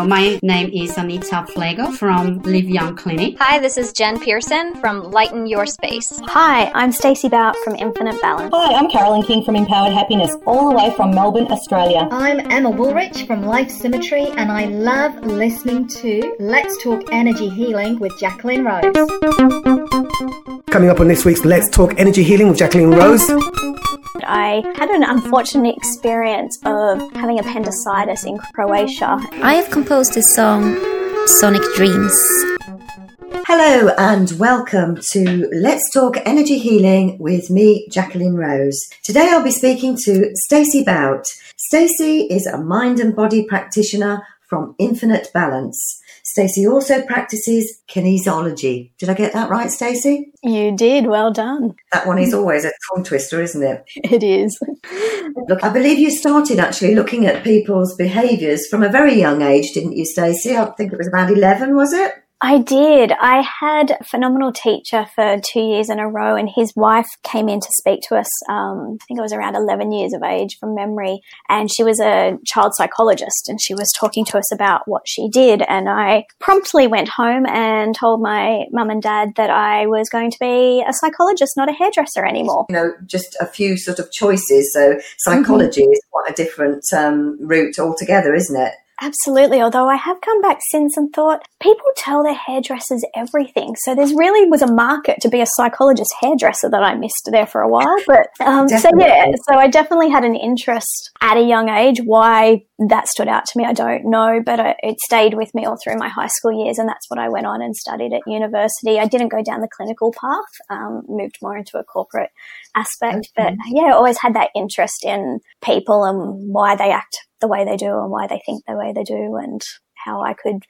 So my name is Anita Flego from Live Young Clinic. Hi, this is Jen Pearson from Lighten Your Space. Hi, I'm Stacey Bout from Infinite Balance. Hi, I'm Carolyn King from Empowered Happiness, all the way from Melbourne, Australia. I'm Emma Woolrich from Life Symmetry, and I love listening to Let's Talk Energy Healing with Jacqueline Rose. Coming up on this week's Let's Talk Energy Healing with Jacqueline Rose. I had an unfortunate experience of having appendicitis in Croatia. I have composed a song, Sonic Dreams. Hello and welcome to Let's Talk Energy Healing with me, Jacqueline Rose. Today I'll be speaking to Stacey Bout. Stacey is a mind and body practitioner from Infinite Balance. Stacey also practices kinesiology. Did I get that right, Stacey? You did. Well done. That one is always a tongue twister, isn't it? It is. Look, I believe you started actually looking at people's behaviours from a very young age, didn't you, Stacey? I think it was about 11, was it? I did. I had a phenomenal teacher for two years in a row, and his wife came in to speak to us. Um, I think I was around 11 years of age from memory, and she was a child psychologist, and she was talking to us about what she did. And I promptly went home and told my mum and dad that I was going to be a psychologist, not a hairdresser anymore. You know, just a few sort of choices. So psychology mm-hmm. is quite a different um, route altogether, isn't it? Absolutely. Although I have come back since and thought people tell their hairdressers everything. So there's really was a market to be a psychologist hairdresser that I missed there for a while. But um, so yeah, so I definitely had an interest at a young age. Why that stood out to me, I don't know, but it stayed with me all through my high school years, and that's what I went on and studied at university. I didn't go down the clinical path, um, moved more into a corporate aspect, okay. but yeah, always had that interest in people and why they act the way they do and why they think the way they do and how I could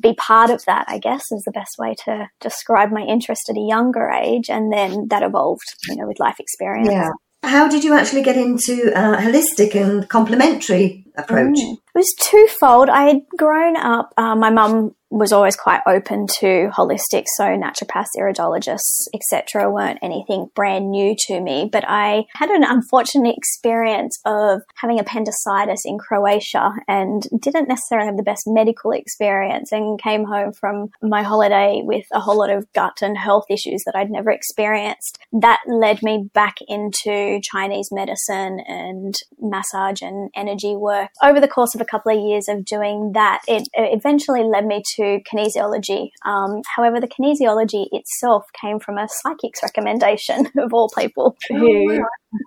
be part of that, I guess, is the best way to describe my interest at a younger age. And then that evolved, you know, with life experience. Yeah. How did you actually get into uh, holistic and complementary approach? Mm. It was twofold. I had grown up, uh, my mum was always quite open to holistic, so naturopaths, iridologists, etc., weren't anything brand new to me. But I had an unfortunate experience of having appendicitis in Croatia and didn't necessarily have the best medical experience, and came home from my holiday with a whole lot of gut and health issues that I'd never experienced. That led me back into Chinese medicine and massage and energy work. Over the course of a couple of years of doing that, it eventually led me to to kinesiology. Um, however, the kinesiology itself came from a psychic's recommendation of all people who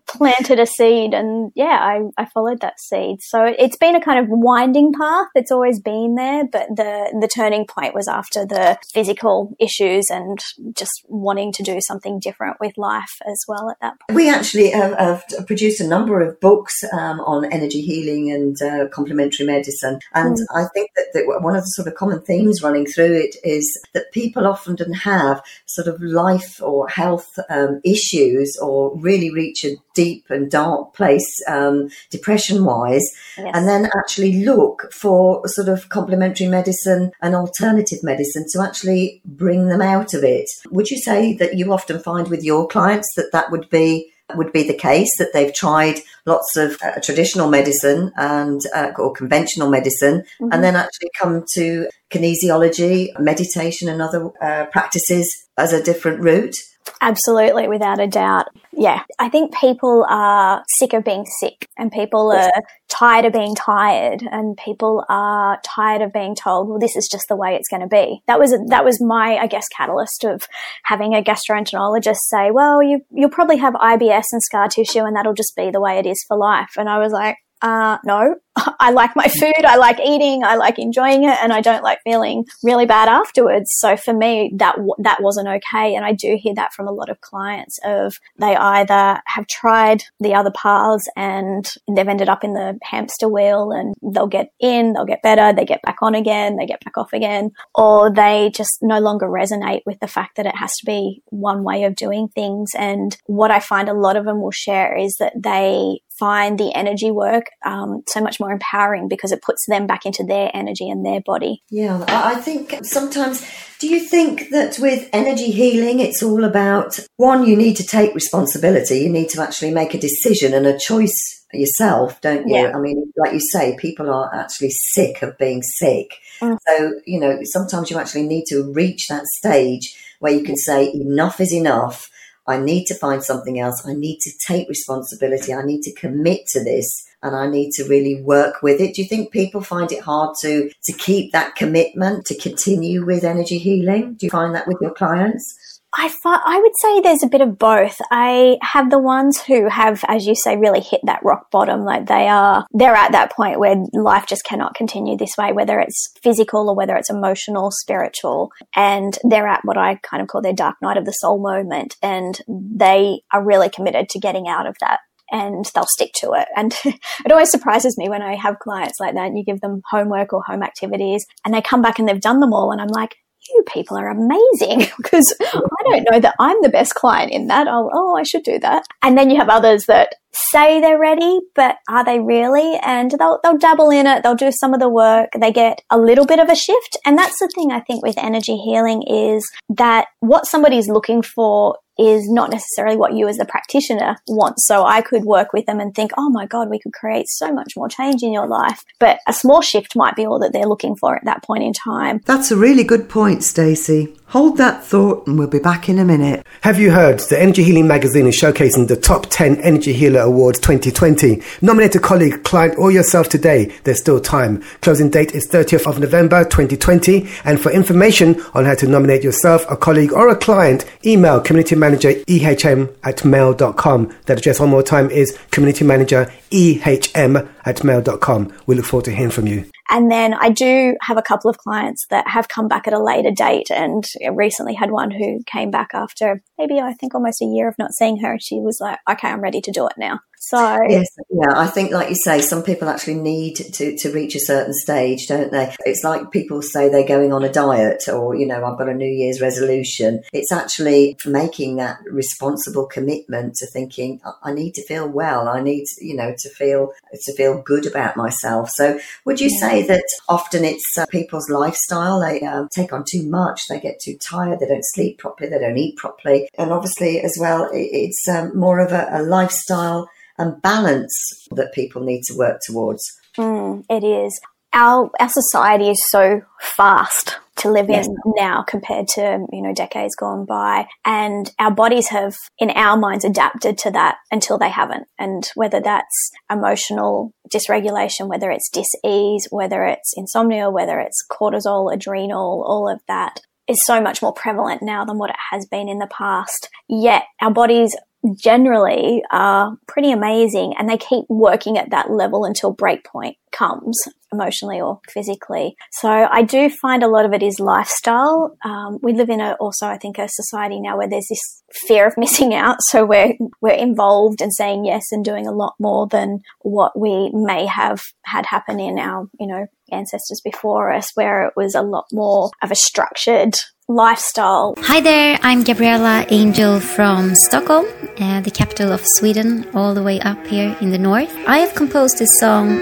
planted a seed and yeah I, I followed that seed. So it's been a kind of winding path. It's always been there but the the turning point was after the physical issues and just wanting to do something different with life as well at that point. We actually have, have produced a number of books um, on energy healing and uh, complementary medicine. And mm. i think that, that one of the sort of common themes running through it is that people often have sort of life or health um, issues or really reach a deep and dark place, um, depression wise, yes. and then actually look for sort of complementary medicine and alternative medicine to actually bring them out of it. Would you say that you often find with your clients that that would be would be the case that they've tried lots of uh, traditional medicine and uh, or conventional medicine mm-hmm. and then actually come to kinesiology meditation and other uh, practices as a different route Absolutely, without a doubt. Yeah, I think people are sick of being sick and people are tired of being tired and people are tired of being told, well, this is just the way it's going to be. That was, that was my, I guess, catalyst of having a gastroenterologist say, well, you, you'll probably have IBS and scar tissue and that'll just be the way it is for life. And I was like, uh, no, I like my food. I like eating. I like enjoying it and I don't like feeling really bad afterwards. So for me, that, that wasn't okay. And I do hear that from a lot of clients of they either have tried the other paths and they've ended up in the hamster wheel and they'll get in, they'll get better, they get back on again, they get back off again, or they just no longer resonate with the fact that it has to be one way of doing things. And what I find a lot of them will share is that they find the energy work um, so much more empowering because it puts them back into their energy and their body. Yeah, I think sometimes, do you think that with energy healing, it's all about one, you need to take responsibility, you need to actually make a decision and a choice yourself, don't you? Yeah. I mean, like you say, people are actually sick of being sick. Mm. So, you know, sometimes you actually need to reach that stage where you can say, enough is enough. I need to find something else. I need to take responsibility. I need to commit to this and I need to really work with it. Do you think people find it hard to, to keep that commitment to continue with energy healing? Do you find that with your clients? I I would say there's a bit of both. I have the ones who have, as you say, really hit that rock bottom. Like they are, they're at that point where life just cannot continue this way, whether it's physical or whether it's emotional, spiritual. And they're at what I kind of call their dark night of the soul moment. And they are really committed to getting out of that and they'll stick to it. And it always surprises me when I have clients like that and you give them homework or home activities and they come back and they've done them all. And I'm like, you people are amazing because I don't know that I'm the best client in that. I'll, oh, I should do that. And then you have others that say they're ready, but are they really? And they'll, they'll dabble in it. They'll do some of the work. They get a little bit of a shift. And that's the thing I think with energy healing is that what somebody's looking for is not necessarily what you as the practitioner want. So I could work with them and think, oh my God, we could create so much more change in your life. But a small shift might be all that they're looking for at that point in time. That's a really good point, Stacey. Hold that thought and we'll be back in a minute. Have you heard? The Energy Healing magazine is showcasing the top 10 Energy Healer Awards 2020. Nominate a colleague, client, or yourself today. There's still time. Closing date is 30th of November 2020. And for information on how to nominate yourself, a colleague, or a client, email community manager ehm at mail.com. That address one more time is community manager ehm at mail.com. We look forward to hearing from you. And then I do have a couple of clients that have come back at a later date and recently had one who came back after maybe I think almost a year of not seeing her. She was like, okay, I'm ready to do it now. So yes, yeah, I think like you say, some people actually need to, to reach a certain stage, don't they? It's like people say they're going on a diet or, you know, I've got a New Year's resolution. It's actually making that responsible commitment to thinking, I need to feel well. I need, you know, to feel, to feel good about myself. So would you yeah. say that often it's uh, people's lifestyle? They um, take on too much. They get too tired. They don't sleep properly. They don't eat properly. And obviously as well, it's um, more of a, a lifestyle and balance that people need to work towards. Mm, it is. Our, our society is so fast to live yes. in now compared to, you know, decades gone by. And our bodies have, in our minds, adapted to that until they haven't. And whether that's emotional dysregulation, whether it's dis-ease, whether it's insomnia, whether it's cortisol, adrenal, all of that is so much more prevalent now than what it has been in the past. Yet our bodies generally are pretty amazing and they keep working at that level until breakpoint comes emotionally or physically. So I do find a lot of it is lifestyle. Um, we live in a, also, I think, a society now where there's this fear of missing out. So we're, we're involved and saying yes and doing a lot more than what we may have had happen in our, you know, ancestors before us, where it was a lot more of a structured lifestyle. Hi there, I'm Gabriella Angel from Stockholm, uh, the capital of Sweden, all the way up here in the north. I have composed this song,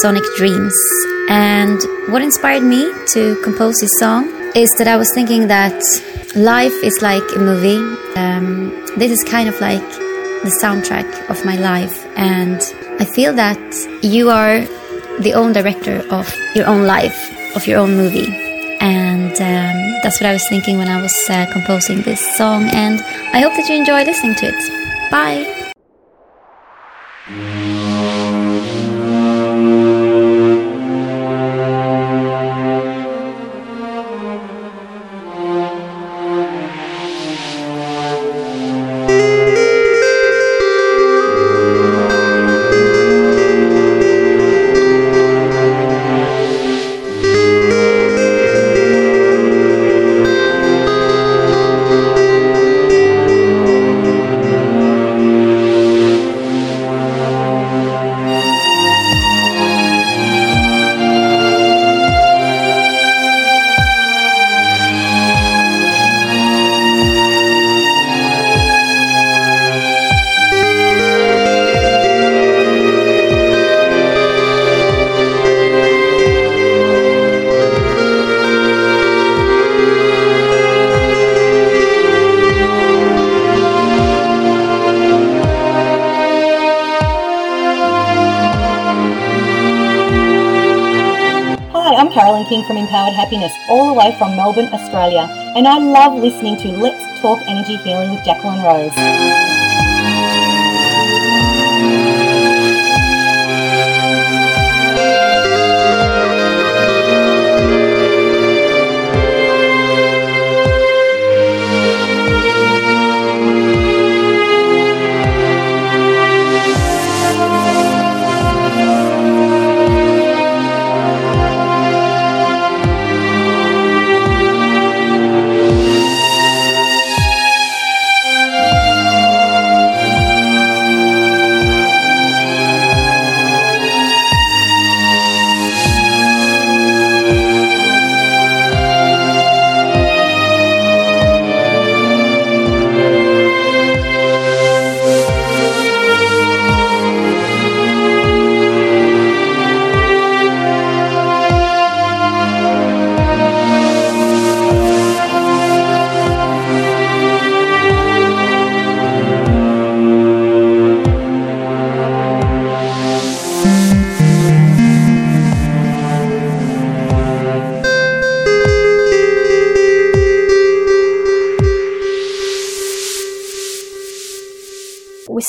Sonic Dreams, and what inspired me to compose this song is that I was thinking that life is like a movie. Um, this is kind of like the soundtrack of my life, and I feel that you are the own director of your own life, of your own movie. That's what I was thinking when I was uh, composing this song. And I hope that you enjoy listening to it. Bye. Way from Melbourne, Australia. And I love listening to Let's Talk Energy Healing with Jacqueline Rose.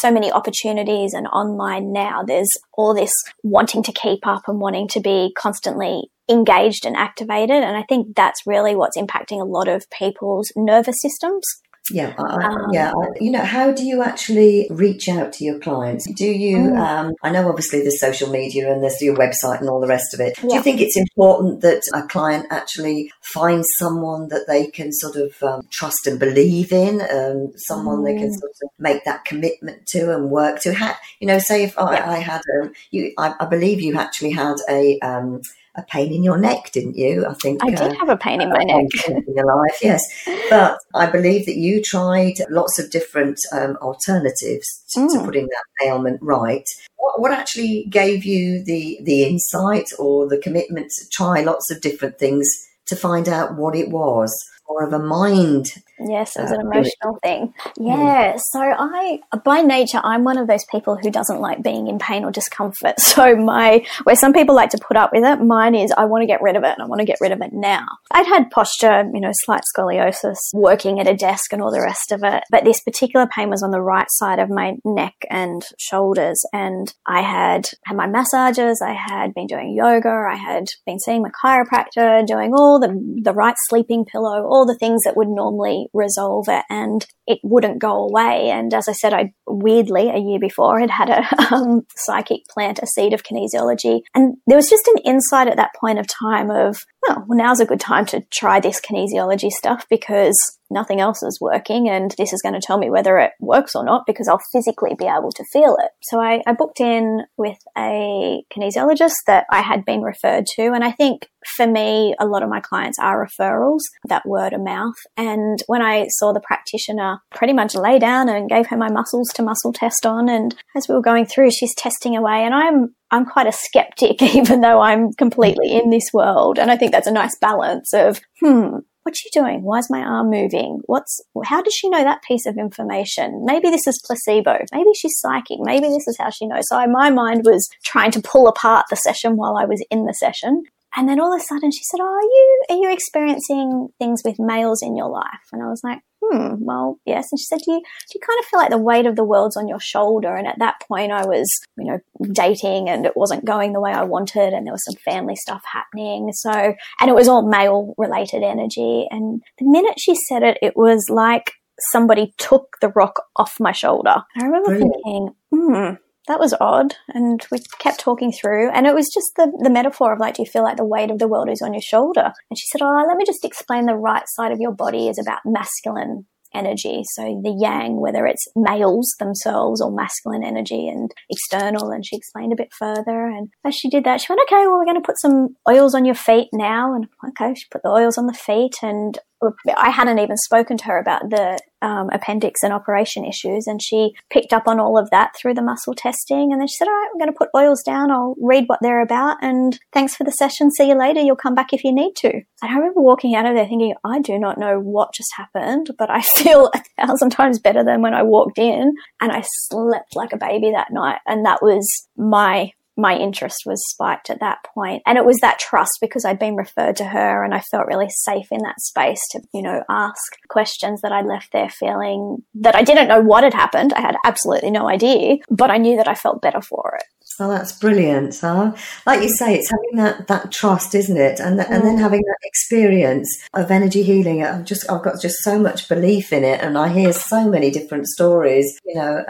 So many opportunities and online now, there's all this wanting to keep up and wanting to be constantly engaged and activated. And I think that's really what's impacting a lot of people's nervous systems. Yeah, I, um, yeah. You know, how do you actually reach out to your clients? Do you? Mm. Um, I know, obviously, there's social media and there's your website and all the rest of it. Yeah. Do you think it's important that a client actually finds someone that they can sort of um, trust and believe in, um, someone mm. they can mm. sort of make that commitment to and work to? How, you know, say if I, yeah. I had a, you, I, I, believe you actually had a um, a pain in your neck, didn't you? I think I did uh, have a pain in my neck in your life, yes. But I believe that you tried lots of different um, alternatives to, mm. to, putting that ailment right. What, what, actually gave you the the insight or the commitment to try lots of different things to find out what it was? More of a mind Yes, it was uh, an emotional thing. Hmm. Yeah. So I, by nature, I'm one of those people who doesn't like being in pain or discomfort. So my, where some people like to put up with it, mine is I want to get rid of it and I want to get rid of it now. I'd had posture, you know, slight scoliosis, working at a desk and all the rest of it. But this particular pain was on the right side of my neck and shoulders. And I had had my massages. I had been doing yoga. I had been seeing my chiropractor, doing all the, the right sleeping pillow, all the things that would normally resolve it and it wouldn't go away. And as I said, I weirdly a year before had had a um, psychic plant a seed of kinesiology. And there was just an insight at that point of time of, well, now's a good time to try this kinesiology stuff because nothing else is working and this is going to tell me whether it works or not because I'll physically be able to feel it. So I, I booked in with a kinesiologist that I had been referred to. And I think for me, a lot of my clients are referrals, that word of mouth. And when I saw the practitioner pretty much lay down and gave her my muscles to muscle test on, and as we were going through, she's testing away and I'm I'm quite a skeptic, even though I'm completely in this world. And I think that's a nice balance of, hmm, what's she doing? Why is my arm moving? What's, how does she know that piece of information? Maybe this is placebo. Maybe she's psychic. Maybe this is how she knows. So my mind was trying to pull apart the session while I was in the session. And then all of a sudden she said, Oh, are you, are you experiencing things with males in your life? And I was like, hmm, well, yes. And she said, do you, do you kind of feel like the weight of the world's on your shoulder? And at that point I was, you know, dating and it wasn't going the way I wanted and there was some family stuff happening. So, and it was all male related energy. And the minute she said it, it was like somebody took the rock off my shoulder. I remember Brilliant. thinking, hmm, that was odd. And we kept talking through, and it was just the, the metaphor of like, do you feel like the weight of the world is on your shoulder? And she said, Oh, let me just explain the right side of your body is about masculine energy. So the yang, whether it's males themselves or masculine energy and external. And she explained a bit further. And as she did that, she went, okay, well, we're going to put some oils on your feet now. And okay, she put the oils on the feet and I hadn't even spoken to her about the um, appendix and operation issues, and she picked up on all of that through the muscle testing. And then she said, "All right, I'm going to put oils down. I'll read what they're about, and thanks for the session. See you later. You'll come back if you need to." And I remember walking out of there thinking, "I do not know what just happened, but I feel a thousand times better than when I walked in." And I slept like a baby that night, and that was my my interest was spiked at that point. And it was that trust because I'd been referred to her and I felt really safe in that space to, you know, ask questions that I left there feeling that I didn't know what had happened. I had absolutely no idea, but I knew that I felt better for it. Oh, that's brilliant. Huh? Like you say, it's having that, that trust, isn't it? And, and then having that experience of energy healing. I've just, I've got just so much belief in it. And I hear so many different stories, you know,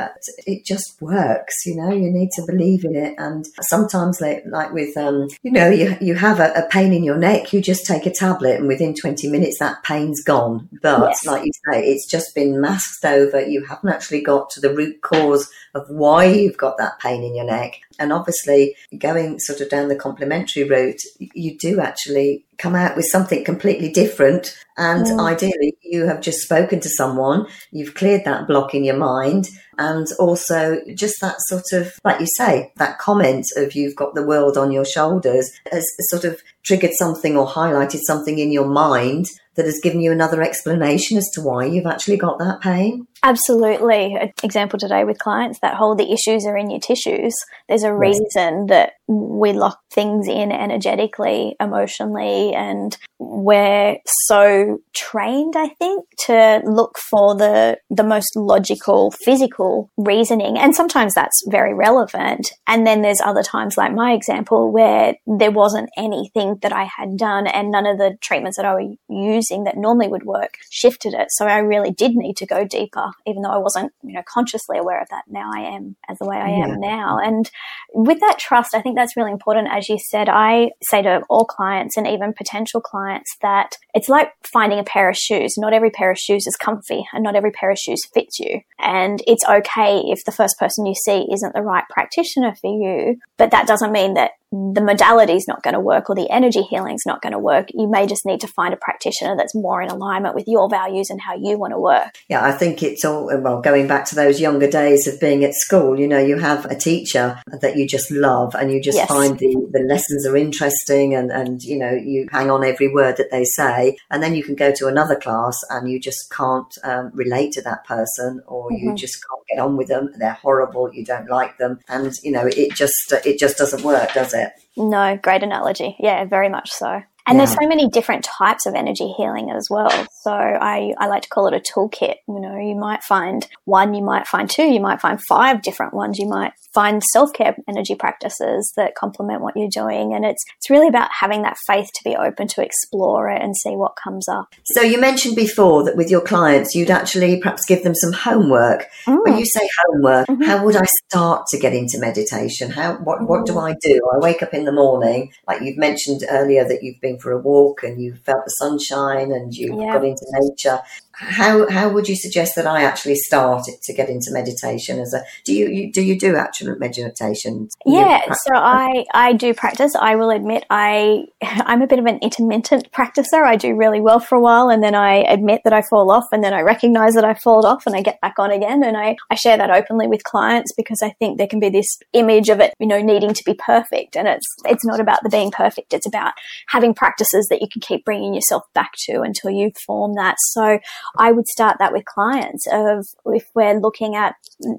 it just works, you know, you need to believe in it. And sometimes like, like with, um, you know, you, you have a, a, pain in your neck, you just take a tablet and within 20 minutes that pain's gone. But yes. like you say, it's just been masked over. You haven't actually got to the root cause of why you've got that pain in your neck. And obviously, going sort of down the complementary route, you do actually come out with something completely different. And yeah. ideally, you have just spoken to someone, you've cleared that block in your mind. And also, just that sort of, like you say, that comment of you've got the world on your shoulders has sort of triggered something or highlighted something in your mind that has given you another explanation as to why you've actually got that pain. Absolutely. An example today with clients that whole the issues are in your tissues. There's a reason that we lock things in energetically, emotionally, and we're so trained, I think, to look for the the most logical physical reasoning. And sometimes that's very relevant. And then there's other times like my example where there wasn't anything that I had done and none of the treatments that I was using that normally would work shifted it. So I really did need to go deeper even though I wasn't, you know, consciously aware of that. Now I am as the way I yeah. am now. And with that trust, I think that's really important. As you said, I say to all clients and even potential clients that it's like finding a pair of shoes. Not every pair of shoes is comfy and not every pair of shoes fits you. And it's okay if the first person you see isn't the right practitioner for you, but that doesn't mean that the modality is not going to work or the energy healing is not going to work. You may just need to find a practitioner that's more in alignment with your values and how you want to work. Yeah, I think it's all, well, going back to those younger days of being at school, you know, you have a teacher that you just love and you just yes. find the, the lessons are interesting and, and, you know, you hang on every word that they say. And then you can go to another class and you just can't um, relate to that person or mm-hmm. you just can't get on with them. They're horrible. You don't like them. And, you know, it just, it just doesn't work, does it? It. No, great analogy. Yeah, very much so. And yeah. there's so many different types of energy healing as well. So I, I like to call it a toolkit. You know, you might find one, you might find two, you might find five different ones. You might find self-care energy practices that complement what you're doing. And it's, it's really about having that faith to be open to explore it and see what comes up. So you mentioned before that with your clients, you'd actually perhaps give them some homework. Mm. When you say homework, mm-hmm. how would I start to get into meditation? How, what, what do mm. I do? I wake up in the morning, like you've mentioned earlier that you've been for a walk and you felt the sunshine and you yeah. got into nature how how would you suggest that I actually start to get into meditation as a do you, you do you do actual meditation? Yeah, so I I do practice. I will admit I I'm a bit of an intermittent practicer. I do really well for a while and then I admit that I fall off and then I recognize that I fall off and I get back on again and I I share that openly with clients because I think there can be this image of it, you know, needing to be perfect and it's it's not about the being perfect. It's about having practices that you can keep bringing yourself back to until you form that. So I would start that with clients of if we're looking at,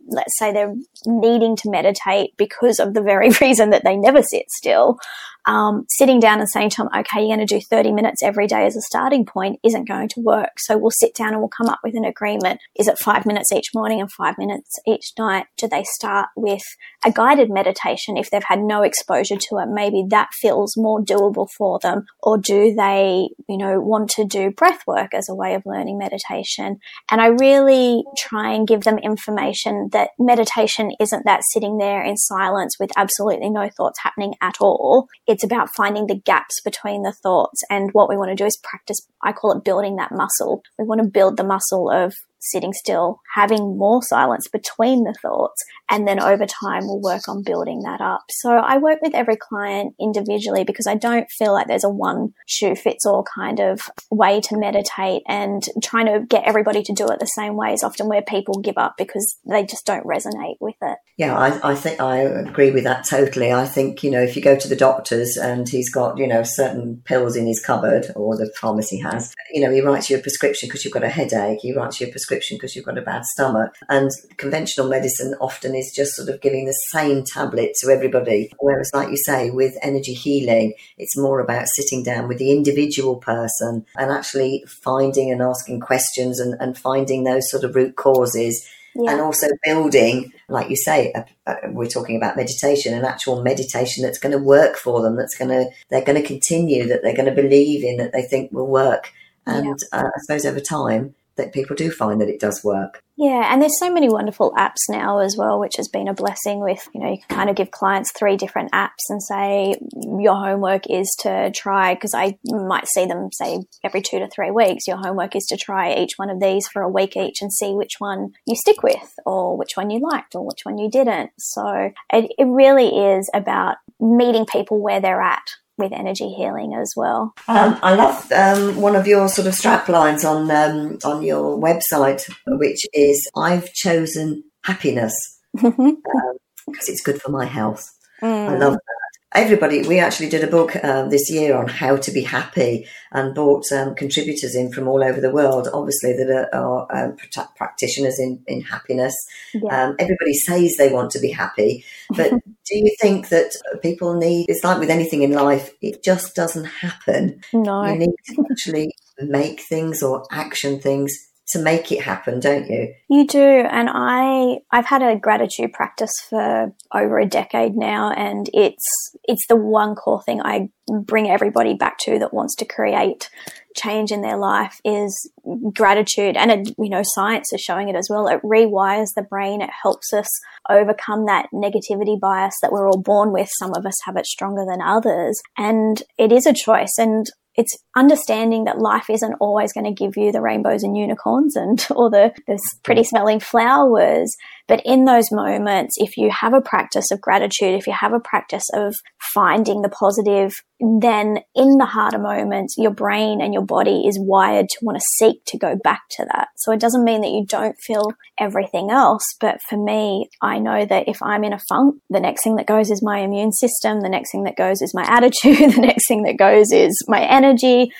let's say they're needing to meditate because of the very reason that they never sit still um, sitting down and saying to them, okay, you're going to do 30 minutes every day as a starting point isn't going to work. So we'll sit down and we'll come up with an agreement. Is it five minutes each morning and five minutes each night? Do they start with a guided meditation if they've had no exposure to it? Maybe that feels more doable for them. Or do they, you know, want to do breath work as a way of learning meditation? And I really try and give them information that meditation isn't that sitting there in silence with absolutely no thoughts happening at all. It's about finding the gaps between the thoughts. And what we want to do is practice, I call it building that muscle. We want to build the muscle of sitting still, having more silence between the thoughts, and then over time we'll work on building that up. So I work with every client individually because I don't feel like there's a one shoe fits all kind of way to meditate and trying to get everybody to do it the same way is often where people give up because they just don't resonate with it. Yeah, I, I think I agree with that totally. I think, you know, if you go to the doctor's and he's got, you know, certain pills in his cupboard or the pharmacy has, you know, he writes you a prescription because you've got a headache, he writes you a prescription prescription because you've got a bad stomach. And conventional medicine often is just sort of giving the same tablet to everybody. Whereas, like you say, with energy healing, it's more about sitting down with the individual person and actually finding and asking questions and, and finding those sort of root causes yeah. and also building, like you say, a, a, we're talking about meditation, an actual meditation that's going to work for them, that's going to, they're going to continue, that they're going to believe in, that they think will work. And yeah. uh, I suppose over time, that people do find that it does work. Yeah, and there's so many wonderful apps now as well, which has been a blessing. With you know, you can kind of give clients three different apps and say your homework is to try because I might see them say every two to three weeks. Your homework is to try each one of these for a week each and see which one you stick with, or which one you liked, or which one you didn't. So it, it really is about meeting people where they're at with energy healing as well. Um, I love um, one of your sort of strap lines on um, on your website, which is "I've chosen happiness because um, it's good for my health." Mm. I love that everybody, we actually did a book um, this year on how to be happy and brought um, contributors in from all over the world, obviously, that are, are um, practitioners in, in happiness. Yeah. Um, everybody says they want to be happy, but do you think that people need, it's like with anything in life, it just doesn't happen. No. You need to actually make things or action things to make it happen, don't you? You do. And I, I've had a gratitude practice for over a decade now. And it's, it's the one core thing I bring everybody back to that wants to create change in their life is gratitude. And it, you know, science is showing it as well. It rewires the brain. It helps us overcome that negativity bias that we're all born with. Some of us have it stronger than others. And it is a choice. And it's understanding that life isn't always going to give you the rainbows and unicorns and all the, the pretty smelling flowers. But in those moments, if you have a practice of gratitude, if you have a practice of finding the positive, then in the harder moments, your brain and your body is wired to want to seek to go back to that. So it doesn't mean that you don't feel everything else. But for me, I know that if I'm in a funk, the next thing that goes is my immune system. The next thing that goes is my attitude. the next thing that goes is my energy.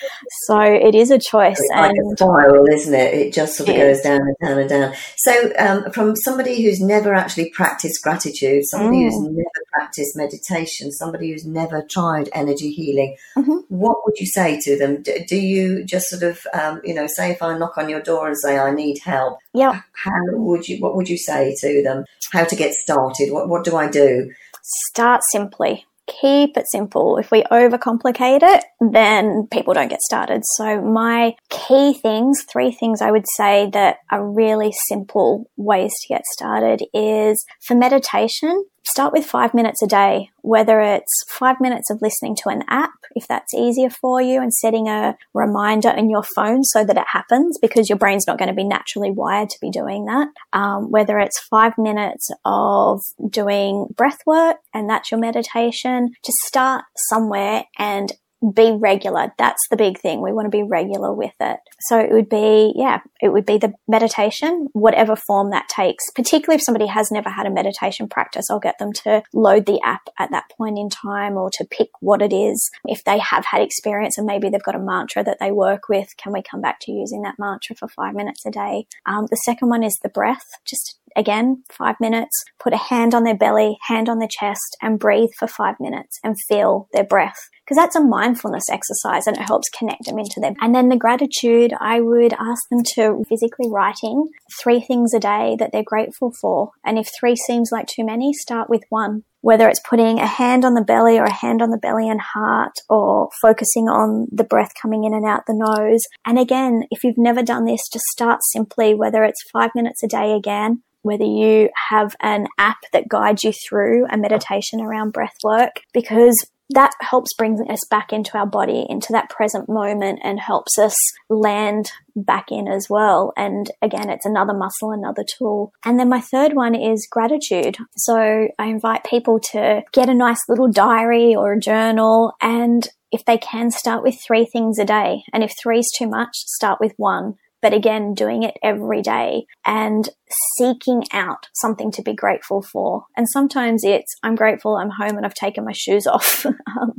So it is a choice. It's and like a spiral, isn't it? It just sort of goes down and down and down. So um, from somebody who's never actually practiced gratitude, somebody mm. who's never practiced meditation, somebody who's never tried energy healing, mm-hmm. what would you say to them? Do, do you just sort of, um, you know, say if I knock on your door and say I need help, yeah, how would you? What would you say to them? How to get started? What What do I do? Start simply keep it simple. If we overcomplicate it, then people don't get started. So my key things, three things I would say that are really simple ways to get started is for meditation, start with five minutes a day, whether it's five minutes of listening to an app, if that's easier for you, and setting a reminder in your phone so that it happens because your brain's not going to be naturally wired to be doing that. Um, whether it's five minutes of doing breath work and that's your meditation, just start somewhere and be regular. That's the big thing. We want to be regular with it. So it would be, yeah, it would be the meditation, whatever form that takes. Particularly if somebody has never had a meditation practice, I'll get them to load the app at that point in time or to pick what it is. If they have had experience and maybe they've got a mantra that they work with, can we come back to using that mantra for five minutes a day? Um, the second one is the breath. Just again, five minutes, put a hand on their belly, hand on their chest and breathe for five minutes and feel their breath because that's a mindfulness exercise and it helps connect them into them. And then the gratitude, I would ask them to physically writing three things a day that they're grateful for. And if three seems like too many, start with one. Whether it's putting a hand on the belly or a hand on the belly and heart or focusing on the breath coming in and out the nose. And again, if you've never done this, just start simply, whether it's five minutes a day again, whether you have an app that guides you through a meditation around breath work, because that helps bring us back into our body, into that present moment, and helps us land back in as well. And again, it's another muscle, another tool. And then my third one is gratitude. So I invite people to get a nice little diary or a journal and if they can start with three things a day. And if three is too much, start with one but again, doing it every day and seeking out something to be grateful for. And sometimes it's, I'm grateful I'm home and I've taken my shoes off. um,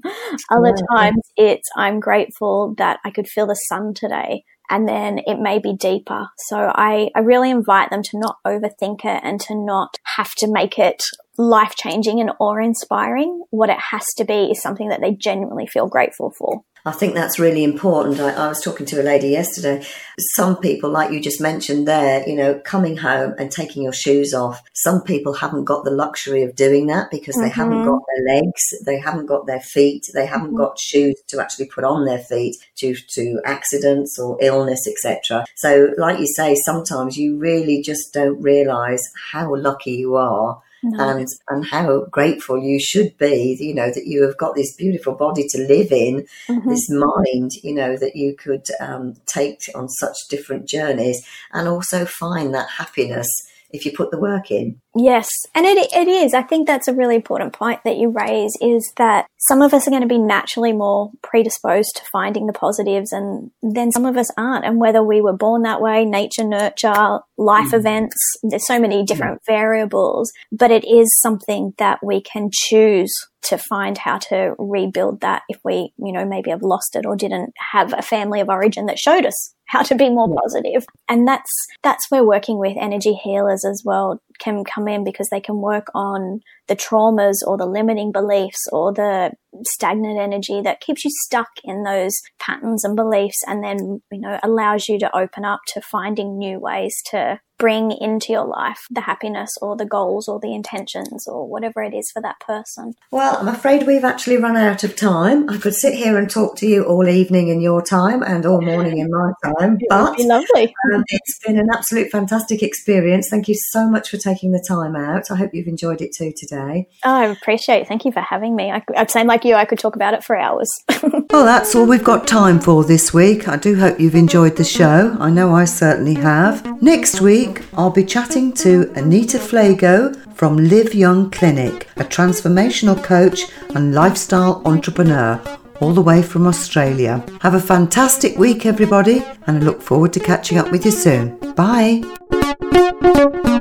other times it's, I'm grateful that I could feel the sun today. and then it may be deeper. So I, I really invite them to not overthink it and to not have to make it life changing and awe inspiring. What it has to be is something that they genuinely feel grateful for. I think that's really important. I, I, was talking to a lady yesterday. Some people, like you just mentioned there, you know, coming home and taking your shoes off. Some people haven't got the luxury of doing that because they mm-hmm. haven't got their legs, they haven't got their feet, they haven't mm-hmm. got shoes to actually put on their feet due to accidents or illness, etc. So, like you say, sometimes you really just don't realize how lucky you are and and how grateful you should be you know that you have got this beautiful body to live in mm-hmm. this mind you know that you could um, take on such different journeys and also find that happiness if you put the work in. Yes, and it it is. I think that's a really important point that you raise is that some of us are going to be naturally more predisposed to finding the positives and then some of us aren't and whether we were born that way, nature nurture, life mm. events, there's so many different yeah. variables, but it is something that we can choose to find how to rebuild that if we, you know, maybe have lost it or didn't have a family of origin that showed us how to be more positive. And that's, that's where working with energy healers as well can come in because they can work on the traumas or the limiting beliefs or the stagnant energy that keeps you stuck in those patterns and beliefs and then, you know, allows you to open up to finding new ways to bring into your life the happiness or the goals or the intentions or whatever it is for that person. Well, I'm afraid we've actually run out of time. I could sit here and talk to you all evening in your time and all morning in my time, but lovely. Um, it's been an absolute fantastic experience. Thank you so much for taking the time out. I hope you've enjoyed it too today. Oh, I appreciate it. Thank you for having me. I, I'm saying like you, I could talk about it for hours. well, that's all we've got time for this week. I do hope you've enjoyed the show. I know I certainly have. Next week, week, I'll be chatting to Anita Flego from Live Young Clinic, a transformational coach and lifestyle entrepreneur, all the way from Australia. Have a fantastic week, everybody, and I look forward to catching up with you soon. Bye.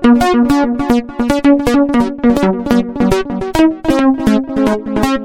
Thank you.